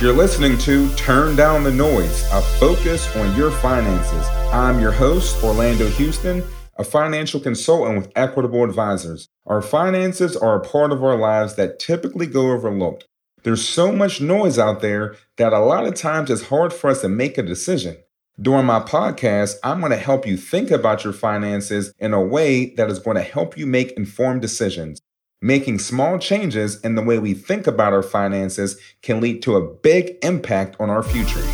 You're listening to Turn Down the Noise, a focus on your finances. I'm your host, Orlando Houston, a financial consultant with Equitable Advisors. Our finances are a part of our lives that typically go overlooked. There's so much noise out there that a lot of times it's hard for us to make a decision. During my podcast, I'm going to help you think about your finances in a way that is going to help you make informed decisions. Making small changes in the way we think about our finances can lead to a big impact on our future.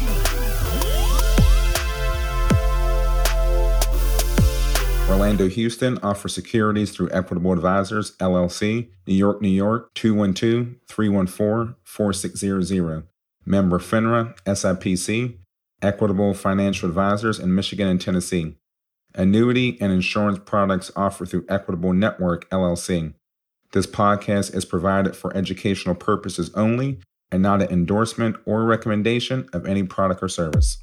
Orlando Houston offers securities through Equitable Advisors, LLC, New York, New York, 212 314 4600. Member FINRA, SIPC, Equitable Financial Advisors in Michigan and Tennessee. Annuity and insurance products offered through Equitable Network, LLC. This podcast is provided for educational purposes only and not an endorsement or recommendation of any product or service.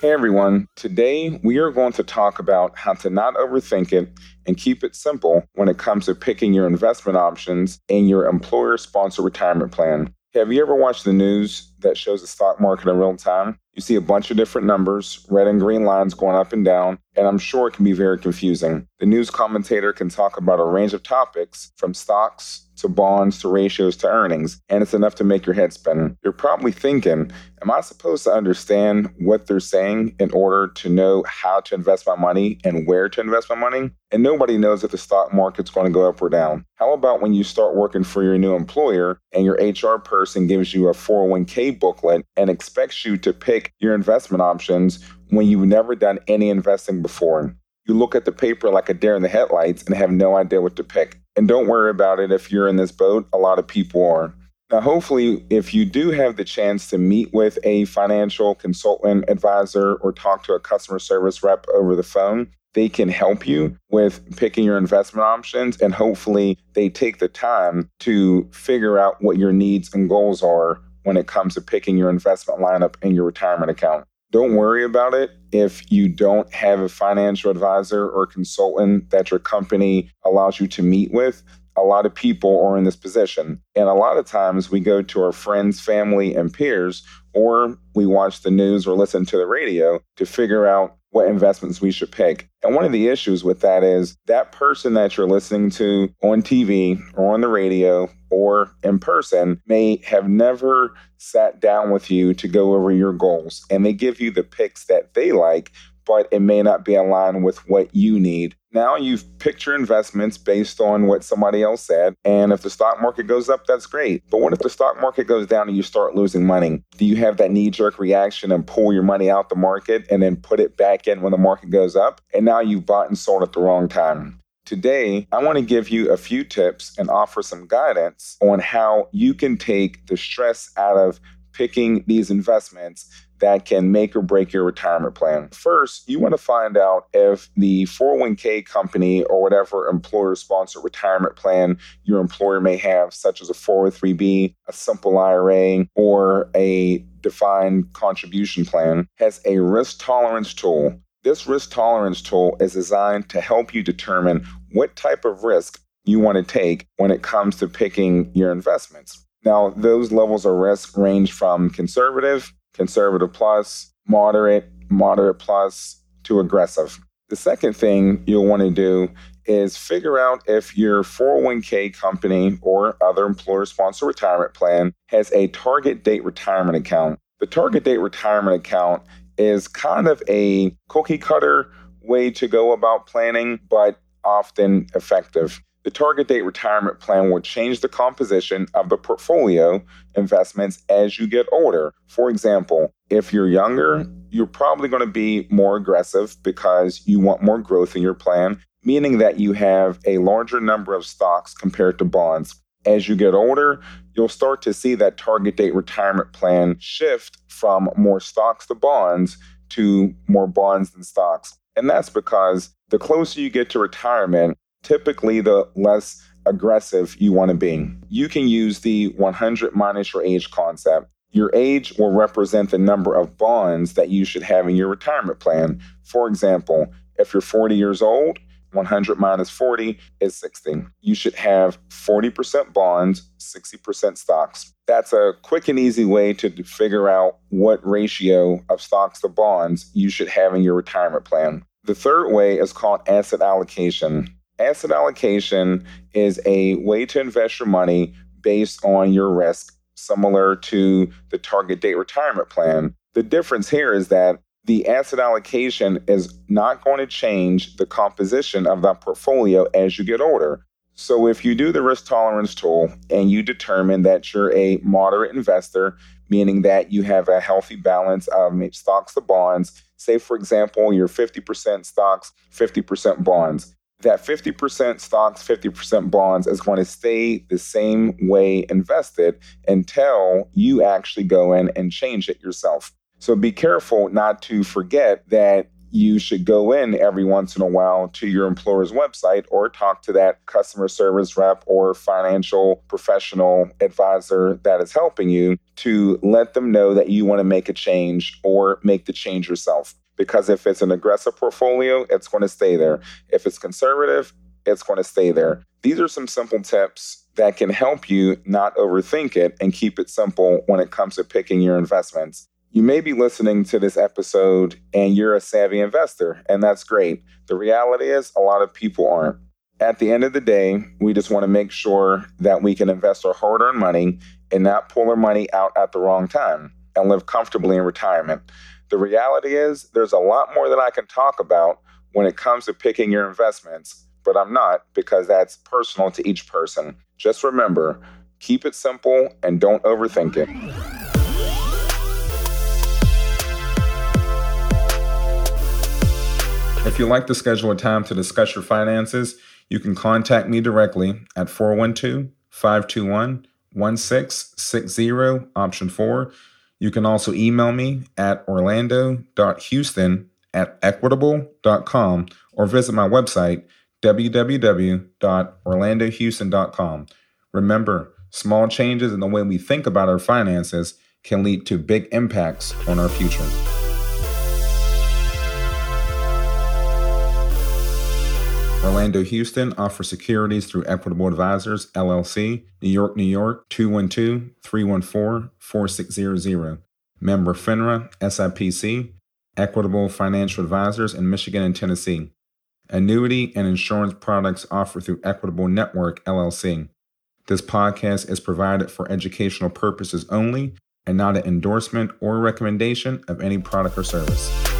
Hey everyone, today we are going to talk about how to not overthink it and keep it simple when it comes to picking your investment options in your employer sponsored retirement plan. Have you ever watched the news that shows the stock market in real time? You see a bunch of different numbers, red and green lines going up and down, and I'm sure it can be very confusing. The news commentator can talk about a range of topics from stocks to bonds to ratios to earnings, and it's enough to make your head spin. You're probably thinking, Am I supposed to understand what they're saying in order to know how to invest my money and where to invest my money? And nobody knows if the stock market's going to go up or down. How about when you start working for your new employer and your HR person gives you a 401k booklet and expects you to pick your investment options when you've never done any investing before? You look at the paper like a deer in the headlights and have no idea what to pick. And don't worry about it if you're in this boat, a lot of people are. Now, hopefully, if you do have the chance to meet with a financial consultant, advisor, or talk to a customer service rep over the phone, they can help you with picking your investment options. And hopefully, they take the time to figure out what your needs and goals are when it comes to picking your investment lineup in your retirement account. Don't worry about it if you don't have a financial advisor or consultant that your company allows you to meet with. A lot of people are in this position. And a lot of times we go to our friends, family, and peers, or we watch the news or listen to the radio to figure out what investments we should pick. And one of the issues with that is that person that you're listening to on TV or on the radio or in person may have never sat down with you to go over your goals. And they give you the picks that they like, but it may not be aligned with what you need. Now you've picked your investments based on what somebody else said. And if the stock market goes up, that's great. But what if the stock market goes down and you start losing money? Do you have that knee jerk reaction and pull your money out the market and then put it back in when the market goes up? And now you've bought and sold at the wrong time. Today, I want to give you a few tips and offer some guidance on how you can take the stress out of picking these investments that can make or break your retirement plan. First, you want to find out if the 401k company or whatever employer sponsored retirement plan your employer may have, such as a 403b, a simple IRA, or a defined contribution plan, has a risk tolerance tool. This risk tolerance tool is designed to help you determine what type of risk you want to take when it comes to picking your investments. Now, those levels of risk range from conservative conservative plus, moderate, moderate plus to aggressive. The second thing you'll want to do is figure out if your 401k company or other employer sponsored retirement plan has a target date retirement account. The target date retirement account is kind of a cookie cutter way to go about planning, but often effective. The target date retirement plan will change the composition of the portfolio investments as you get older. For example, if you're younger, you're probably going to be more aggressive because you want more growth in your plan, meaning that you have a larger number of stocks compared to bonds. As you get older, you'll start to see that target date retirement plan shift from more stocks to bonds to more bonds than stocks. And that's because the closer you get to retirement, typically the less aggressive you want to be. You can use the 100 minus your age concept. Your age will represent the number of bonds that you should have in your retirement plan. For example, if you're 40 years old, 100 minus 40 is 60. You should have 40% bonds, 60% stocks. That's a quick and easy way to figure out what ratio of stocks to bonds you should have in your retirement plan. The third way is called asset allocation. Asset allocation is a way to invest your money based on your risk, similar to the target date retirement plan. The difference here is that the asset allocation is not going to change the composition of that portfolio as you get older. So, if you do the risk tolerance tool and you determine that you're a moderate investor, meaning that you have a healthy balance of stocks to bonds, say, for example, you're 50% stocks, 50% bonds, that 50% stocks, 50% bonds is going to stay the same way invested until you actually go in and change it yourself. So be careful not to forget that you should go in every once in a while to your employer's website or talk to that customer service rep or financial professional advisor that is helping you to let them know that you want to make a change or make the change yourself. Because if it's an aggressive portfolio, it's going to stay there. If it's conservative, it's going to stay there. These are some simple tips that can help you not overthink it and keep it simple when it comes to picking your investments. You may be listening to this episode and you're a savvy investor, and that's great. The reality is, a lot of people aren't. At the end of the day, we just want to make sure that we can invest our hard earned money and not pull our money out at the wrong time and live comfortably in retirement. The reality is, there's a lot more that I can talk about when it comes to picking your investments, but I'm not because that's personal to each person. Just remember, keep it simple and don't overthink it. If you'd like to schedule a time to discuss your finances, you can contact me directly at 412 521 1660, option 4. You can also email me at orlando.houston at equitable.com or visit my website www.orlandohouston.com. Remember, small changes in the way we think about our finances can lead to big impacts on our future. Orlando Houston offers securities through Equitable Advisors, LLC, New York, New York, 212 314 4600. Member FINRA, SIPC, Equitable Financial Advisors in Michigan and Tennessee. Annuity and insurance products offered through Equitable Network, LLC. This podcast is provided for educational purposes only and not an endorsement or recommendation of any product or service.